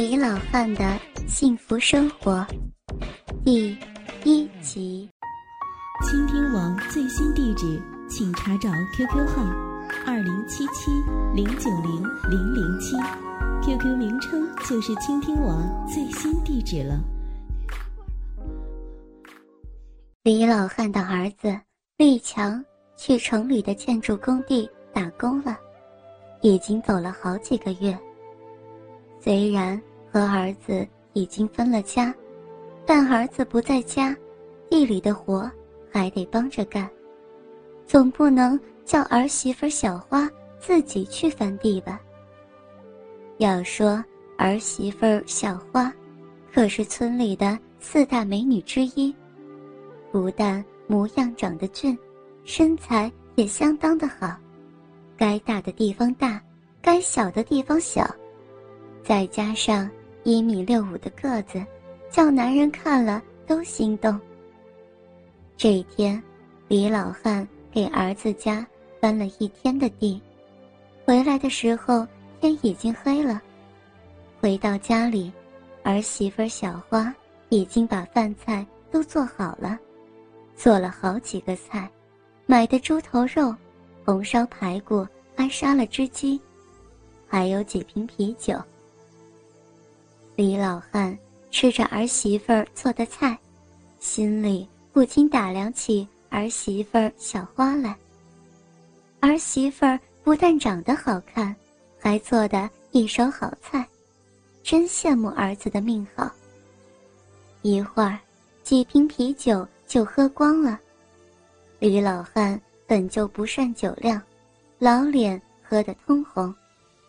李老汉的幸福生活，第一集。倾听王最新地址，请查找 QQ 号二零七七零九零零零七，QQ 名称就是倾听王最新地址了。李老汉的儿子李强去城里的建筑工地打工了，已经走了好几个月。虽然和儿子已经分了家，但儿子不在家，地里的活还得帮着干，总不能叫儿媳妇小花自己去翻地吧？要说儿媳妇小花，可是村里的四大美女之一，不但模样长得俊，身材也相当的好，该大的地方大，该小的地方小。再加上一米六五的个子，叫男人看了都心动。这一天，李老汉给儿子家翻了一天的地，回来的时候天已经黑了。回到家里，儿媳妇小花已经把饭菜都做好了，做了好几个菜，买的猪头肉、红烧排骨，还杀了只鸡，还有几瓶啤酒。李老汉吃着儿媳妇儿做的菜，心里不禁打量起儿媳妇儿小花来。儿媳妇儿不但长得好看，还做的一手好菜，真羡慕儿子的命好。一会儿，几瓶啤酒就喝光了。李老汉本就不善酒量，老脸喝得通红，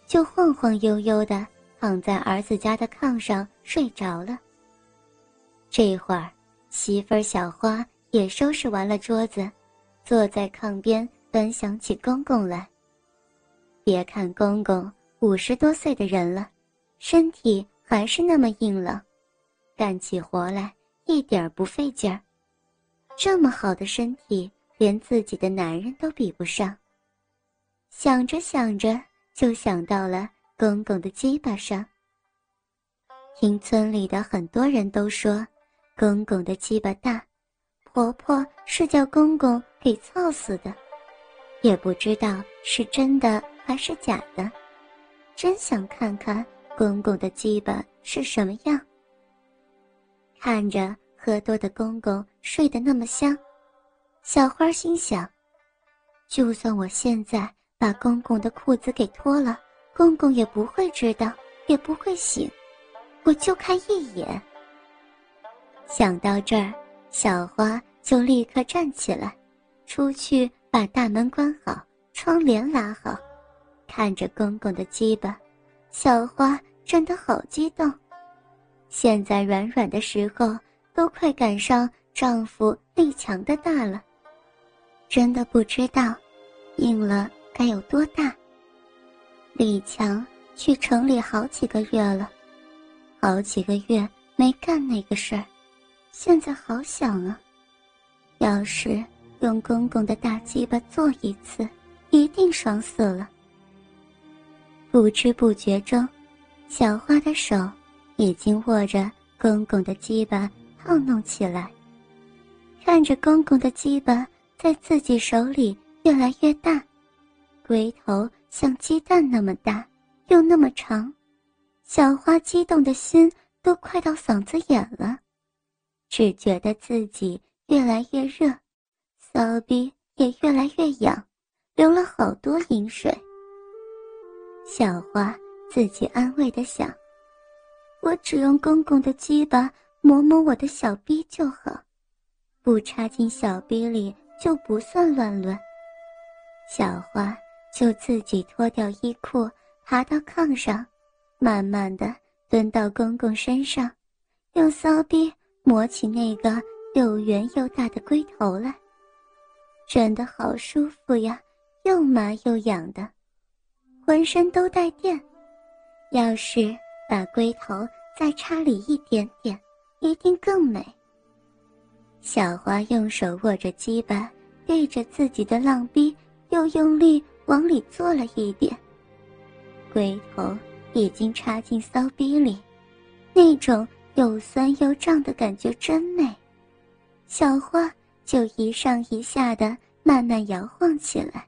就晃晃悠悠的。躺在儿子家的炕上睡着了。这会儿，媳妇儿小花也收拾完了桌子，坐在炕边端详起公公来。别看公公五十多岁的人了，身体还是那么硬朗，干起活来一点儿不费劲儿。这么好的身体，连自己的男人都比不上。想着想着，就想到了。公公的鸡巴上。听村里的很多人都说，公公的鸡巴大，婆婆是叫公公给操死的，也不知道是真的还是假的。真想看看公公的鸡巴是什么样。看着喝多的公公睡得那么香，小花心想：就算我现在把公公的裤子给脱了。公公也不会知道，也不会醒，我就看一眼。想到这儿，小花就立刻站起来，出去把大门关好，窗帘拉好，看着公公的鸡巴，小花真的好激动。现在软软的时候，都快赶上丈夫力强的大了，真的不知道，硬了该有多大。李强去城里好几个月了，好几个月没干那个事儿，现在好想啊！要是用公公的大鸡巴做一次，一定爽死了。不知不觉中，小花的手已经握着公公的鸡巴套弄起来，看着公公的鸡巴在自己手里越来越大，龟头。像鸡蛋那么大，又那么长，小花激动的心都快到嗓子眼了，只觉得自己越来越热，骚逼也越来越痒，流了好多饮水。小花自己安慰的想：“我只用公公的鸡巴磨磨我的小逼就好，不插进小逼里就不算乱伦。”小花。就自己脱掉衣裤，爬到炕上，慢慢的蹲到公公身上，用骚逼磨起那个又圆又大的龟头来，真的好舒服呀，又麻又痒的，浑身都带电。要是把龟头再插里一点点，一定更美。小花用手握着鸡巴，对着自己的浪逼，又用力。往里坐了一点，龟头已经插进骚逼里，那种又酸又胀的感觉真美。小花就一上一下的慢慢摇晃起来，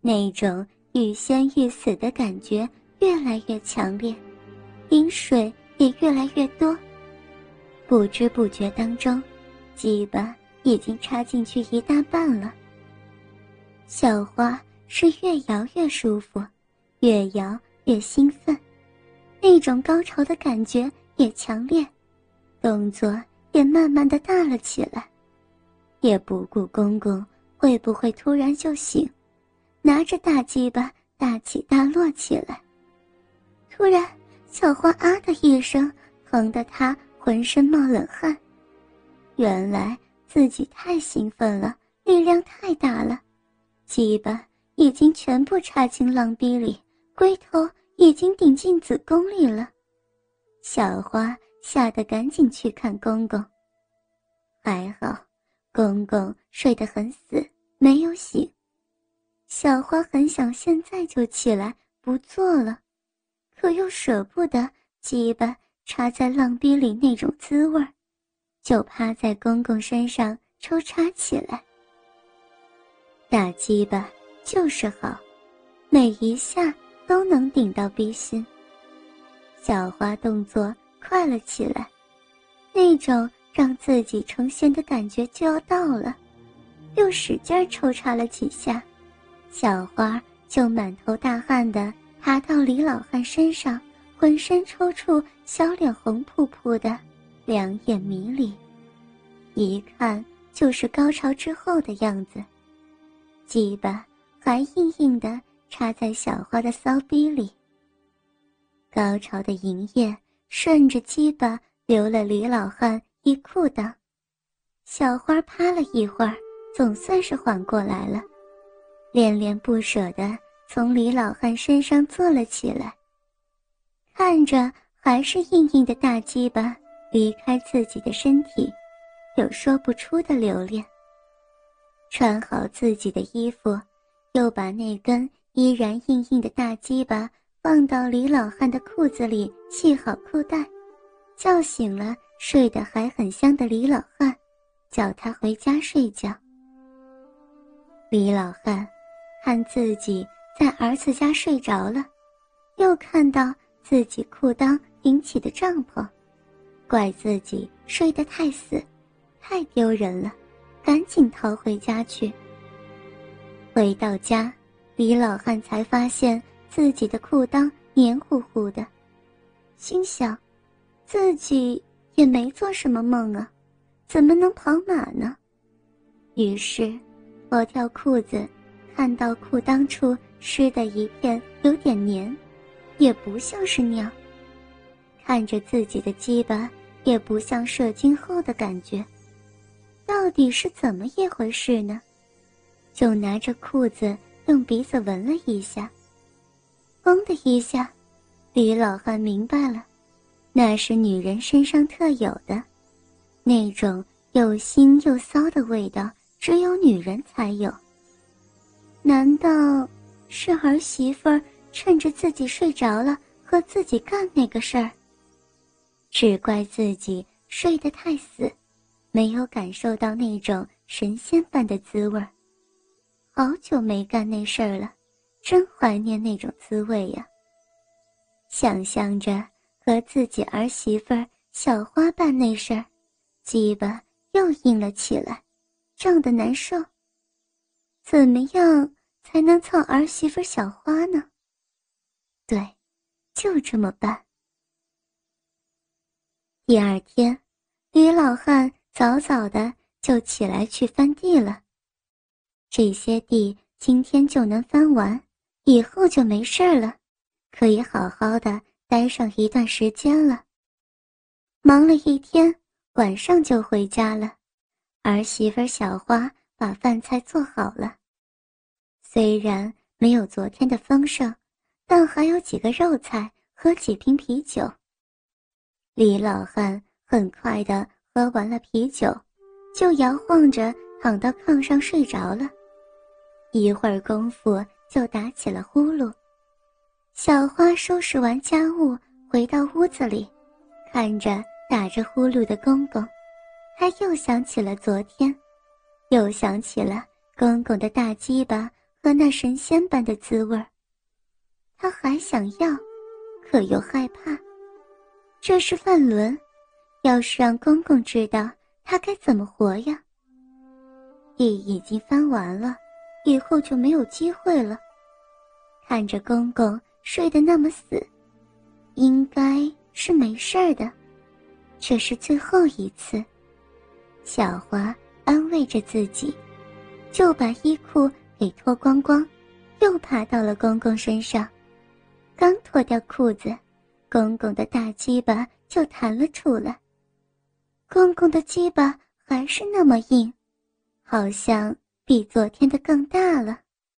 那种欲仙欲死的感觉越来越强烈，饮水也越来越多。不知不觉当中，鸡巴已经插进去一大半了。小花是越摇越舒服，越摇越兴奋，那种高潮的感觉也强烈，动作也慢慢的大了起来，也不顾公公会不会突然就醒，拿着大鸡巴大起大落起来。突然，小花啊的一声，疼得他浑身冒冷汗。原来自己太兴奋了，力量太大了。鸡巴已经全部插进浪逼里，龟头已经顶进子宫里了。小花吓得赶紧去看公公。还好，公公睡得很死，没有醒。小花很想现在就起来不做了，可又舍不得鸡巴插在浪逼里那种滋味就趴在公公身上抽插起来。大鸡巴就是好，每一下都能顶到逼心。小花动作快了起来，那种让自己成仙的感觉就要到了，又使劲抽插了几下，小花就满头大汗的爬到李老汉身上，浑身抽搐，小脸红扑扑的，两眼迷离，一看就是高潮之后的样子。鸡巴还硬硬的插在小花的骚逼里。高潮的银液顺着鸡巴流了李老汉一裤裆，小花趴了一会儿，总算是缓过来了，恋恋不舍的从李老汉身上坐了起来，看着还是硬硬的大鸡巴离开自己的身体，有说不出的留恋。穿好自己的衣服，又把那根依然硬硬的大鸡巴放到李老汉的裤子里，系好裤带，叫醒了睡得还很香的李老汉，叫他回家睡觉。李老汉看自己在儿子家睡着了，又看到自己裤裆顶起的帐篷，怪自己睡得太死，太丢人了。赶紧逃回家去。回到家，李老汉才发现自己的裤裆黏糊糊的，心想：自己也没做什么梦啊，怎么能跑马呢？于是，脱掉裤子，看到裤裆处湿的一片，有点黏，也不像是尿。看着自己的鸡巴，也不像射精后的感觉。到底是怎么一回事呢？就拿着裤子用鼻子闻了一下，嗡的一下，李老汉明白了，那是女人身上特有的，那种又腥又骚的味道，只有女人才有。难道是儿媳妇儿趁着自己睡着了和自己干那个事儿？只怪自己睡得太死。没有感受到那种神仙般的滋味儿好久没干那事儿了，真怀念那种滋味呀。想象着和自己儿媳妇小花办那事儿，鸡巴又硬了起来，胀得难受。怎么样才能操儿媳妇小花呢？对，就这么办。第二天，李老汉。早早的就起来去翻地了，这些地今天就能翻完，以后就没事了，可以好好的待上一段时间了。忙了一天，晚上就回家了。儿媳妇小花把饭菜做好了，虽然没有昨天的丰盛，但还有几个肉菜和几瓶啤酒。李老汉很快的。喝完了啤酒，就摇晃着躺到炕上睡着了。一会儿功夫就打起了呼噜。小花收拾完家务，回到屋子里，看着打着呼噜的公公，她又想起了昨天，又想起了公公的大鸡巴和那神仙般的滋味他还想要，可又害怕。这是范伦，要是让公公知道，他该怎么活呀？地已经翻完了，以后就没有机会了。看着公公睡得那么死，应该是没事儿的。这是最后一次，小华安慰着自己，就把衣裤给脱光光，又爬到了公公身上。刚脱掉裤子，公公的大鸡巴就弹了出来。公公的鸡巴还是那么硬。好像比昨天的更大了。